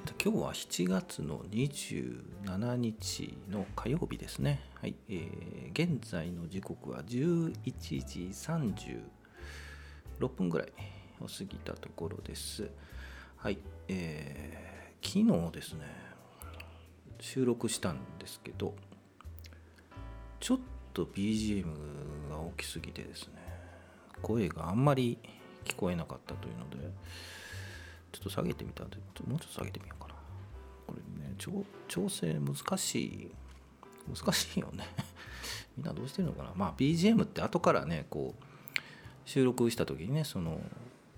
ーと、今日は7月の27日の火曜日ですね。はい、えー、現在の時刻は11時36分ぐらいを過ぎたところです。はい、えー、昨日ですね、収録したんですけど、ちょっと BGM が大きすぎてですね、声があんまり聞こえなかったというので、ちょっと下げてみたんで、もうちょっと下げてみようかな。これね、調整難しい。難しいよね。みんなどうしてるのかな。まあ BGM って後からね、こう、収録した時にね、その、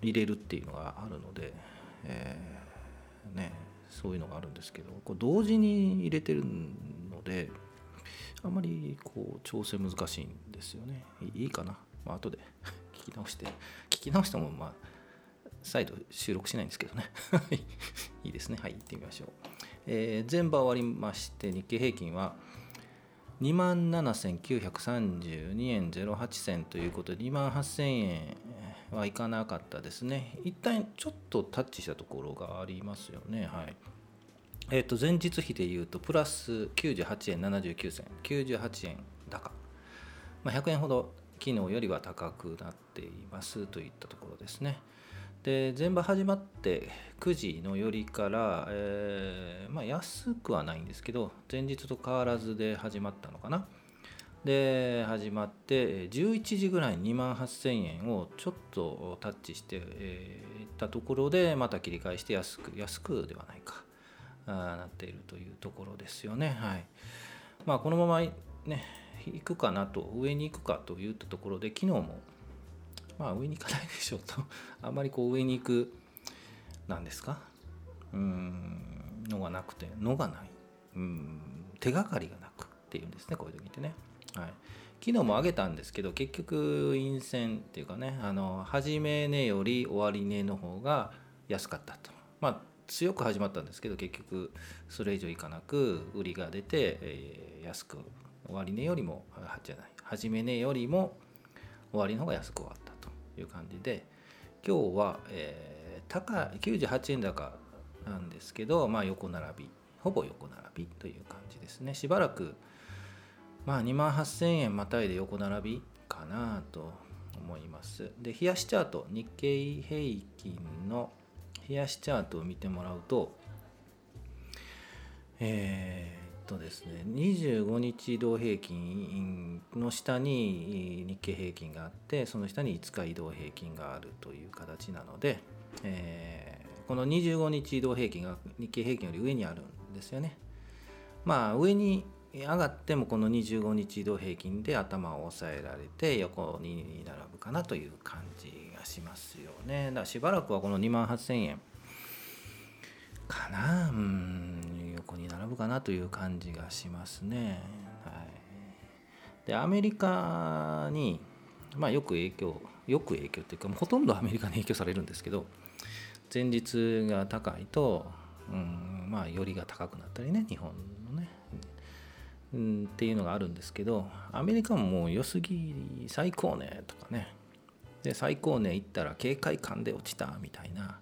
入れるっていうのがあるので、えー、ね、そういうのがあるんですけど、こう同時に入れてるので、あんまりこう調整難しいんですよね。いいかな。まあ後で 聞き直して、聞き直してもまあ、再度収録しないんですけどね。いいですね。はい行ってみましょう、えー、全場終わりまして日経平均は2万7932円08銭ということで2万8000円はいかなかったですね。一旦ちょっとタッチしたところがありますよね。はい。えっ、ー、と前日比でいうとプラス98円79銭。98円高、まあ、100円ほど昨日よりは高くなっていますといったところですね。で全部始まって9時の寄りから、えー、まあ、安くはないんですけど前日と変わらずで始まったのかな。で始まって11時ぐらいに2万8000円をちょっとタッチしてい、えー、ったところでまた切り返して安く安くではないか。あなっているというところですよね。はい。まあこのままね行くかなと上に行くかといったところで昨日もまあ上に行かないでしょうと。あんまりこう上に行くなんですか？うん。のがなくて。のがない。うん。手がかりがなくっていうんですねこういう時ってね。はい、昨日も上げたんですけど結局陰線っていうかねあの始め値より終わり値の方が安かったと。まあ強く始まったんですけど結局それ以上いかなく売りが出て、えー、安く終わり値よりもはじゃない。始め値よりも終わりの方が安く終わった。いう感じで今日は、えー、高98円高なんですけど、まあ、横並びほぼ横並びという感じですね。しばらく、まあ、2万8000円またいで横並びかなと思います。で冷やしチャート日経平均の冷やしチャートを見てもらうとえーとですね25日移動平均の下に日経平均があってその下に5日移動平均があるという形なので、えー、この25日移動平均が日経平均より上にあるんですよね。まあ上に上がってもこの25日移動平均で頭を押さえられて横に並ぶかなという感じがしますよね。だからしばらくはこの2万8000円かなうん横に並ぶかなという感じがしますね。はい、でアメリカに、まあ、よく影響よく影響っていうかもうほとんどアメリカに 影響されるんですけど前日が高いと、うんまあ、よりが高くなったりね日本のね、うん、っていうのがあるんですけどアメリカももう良すぎ最高値とかね。で最高値行ったら警戒感で落ちたみたいな。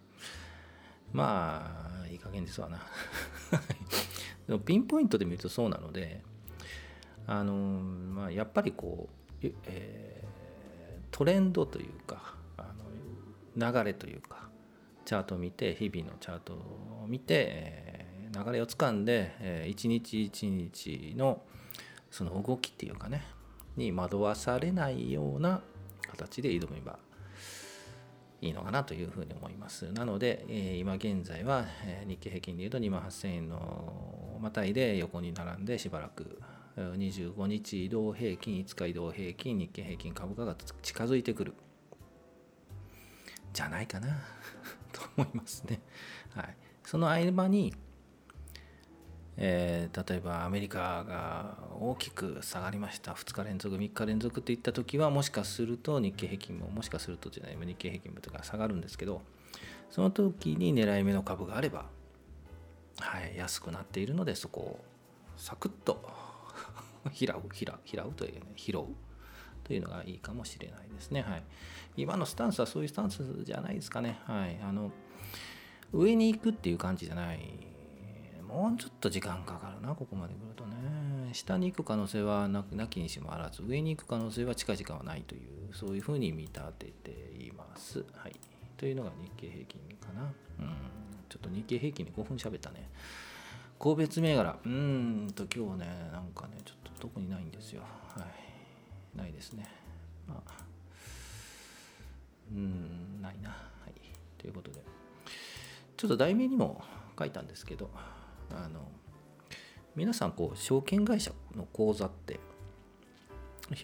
まあいい加減ですわな。でもピンポイントで見るとそうなのであのまあやっぱりこう、えー、トレンドというかあの流れというかチャートを見て日々のチャートを見て、えー、流れをつかんで、えー、一日一日のその動きっていうかねに惑わされないような形で挑めばいいのかなというふうに思います。なので、え今現在は日経平均でいうと2万8000円のまたいで横に並んでしばらく25日移動平均、5日移動平均、日経平均株価が近づいてくる。じゃないかな と思いますね。はい。その合間に、えー、例えばアメリカが大きく下がりました2日連続3日連続っていった時はもしかすると日経平均ももしかするとじゃない日経平均もとか下がるんですけどその時に狙い目の株があれば、はい、安くなっているのでそこをサクッと 拾う拾う拾うというね拾うというのがいいかもしれないですね。はい、今のスタンスはそういうスタンスじゃないですかね。はい、あの上に行くっていう感じじゃないもうちょっと時間かかるなここまで来るとね。下に行く可能性はなきにしもあらず上に行く可能性は近々はないというそういうふうに見立てています。はい。というのが日経平均かな。うんちょっと日経平均で5分喋ったね。個別銘柄。うんと今日ねなんかねちょっと特にないんですよ。はい。ないですね。まあ。うんないな。はい。ということで。ちょっと題名にも書いたんですけど。あの皆さんこう証券会社の口座って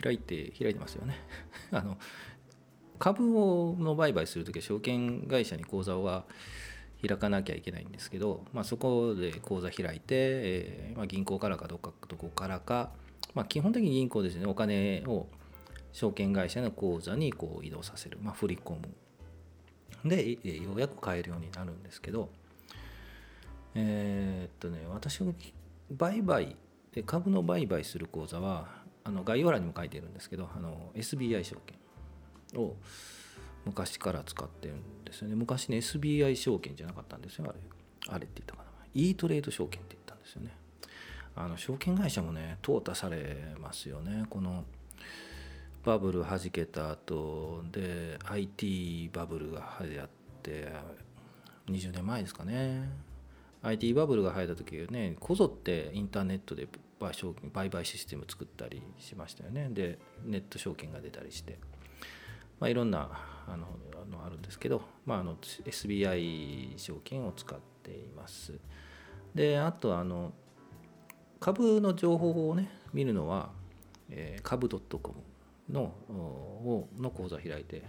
開いて開いてますよね。あの株をの売買するときは証券会社に口座は開かなきゃいけないんですけど、まあ、そこで口座開いて、えーまあ、銀行からかどっかどこからか、まあ、基本的に銀行ですね。お金を証券会社の口座にこう移動させる、ま、振り込む。でようやく買えるようになるんですけどえー、っとね私が売買株の売買する口座はあの概要欄にも書いてるんですけどあの SBI 証券を昔から使ってるんですよね。昔ね SBI 証券じゃなかったんですよ。あれあれって言ったかな。E トレード証券って言ったんですよね。あの証券会社もね淘汰されますよね。このバブルはじけた後で IT バブルが流行って20年前ですかね。IT バブルが流行った時ねこぞってインターネットで売買システム作ったりしましたよね。でネット証券が出たりして。まあ、いろんなあのあのあるんですけど、まあ、あの SBI 証券を使っています。であとあの株の情報をね見るのは、えー、株 .com のの口座を開いて、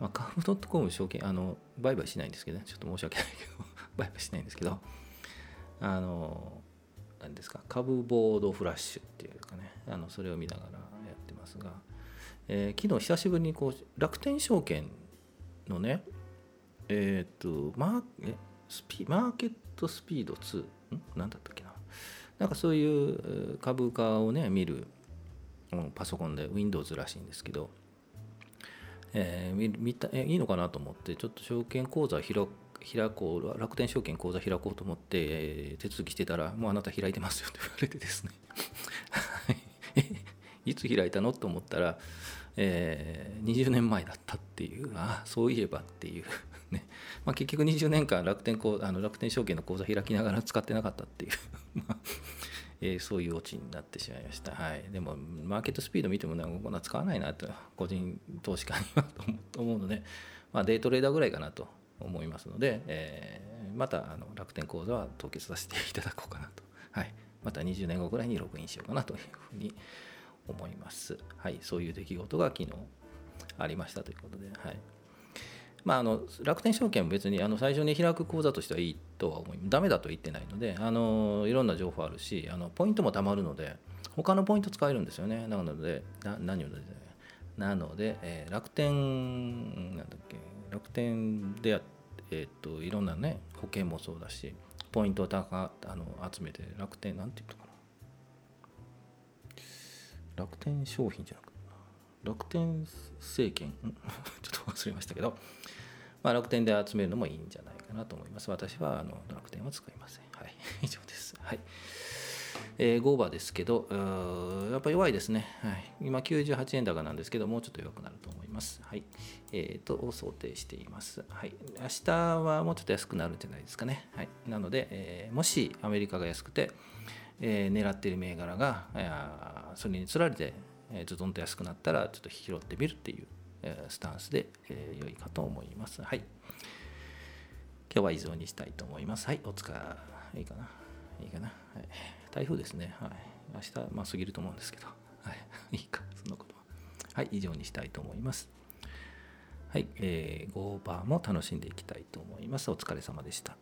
まあ、株 .com 証券あの売買しないんですけどね。ちょっと申し訳ないけど。売買しないんですけどあの何ですか株ボードフラッシュっていうかねあのそれを見ながらやってますが。えー、昨日久しぶりにこう楽天証券のねえっ、とマーえスピマーケットスピード2ん？何だったっけななんかそういう株価をね見る、パソコンで Windows らしいんですけど、えー、見たえいいのかなと思ってちょっと証券口座を開開こう楽天証券口座開こうと思って、えー、手続きしてたらもうあなた開いてますよって言われてですね。い。つ開いたのと思ったら、えー、20年前だったっていうああそういえばっていうね、まあ、結局20年間楽天あの楽天証券の口座開きながら使ってなかったっていう。えー、そういうオチになってしまいました。はい、でも、マーケットスピード見ても、ね、こんな使わないなと、個人投資家にはと思うので、まあ、デイトレーダーぐらいかなと。思いますので、えー、またあの楽天口座は凍結させていただこうかなと。はい、また20年後ぐらいにログインしようかなというふうに思います。はい、そういう出来事が昨日ありましたということで、はい。まあ、あの楽天証券も別にあの最初に開く口座としてはいいとは思いダメだと言ってないのであのいろんな情報あるしあのポイントもたまるので他のポイント使えるんですよねなのでな何をなので、えー、楽天なんだっけ楽天でえー、といろんなね保険もそうだしポイントをたかあの集めて楽天なんていうのかな楽天商品じゃなくて楽天政権？ちょっと忘れましたけど、まあ、楽天で集めるのもいいんじゃないかなと思います。私はあの楽天は使いません。はい、以上です。はい。えー、5ーですけど、やっぱ弱いですね。はい、今98円高なんですけど、もうちょっと弱くなると思います。はい。えー、と、想定しています。はい。明日はもうちょっと安くなるんじゃないですかね。はい。なので、えー、もしアメリカが安くて、えー、狙っている銘柄が、それにつられて、えー、ズドンと安くなったらちょっと拾ってみるっていう、えー、スタンスで、えー、良いかと思います。はい。今日は以上にしたいと思います。はい。お疲れ。いいかな。いいかな。はい。台風ですね。はい。明日、まあ過ぎると思うんですけど。はい。いいか。そんなことは。はい。以上にしたいと思います。はい。えー、5バーも楽しんでいきたいと思います。お疲れ様でした。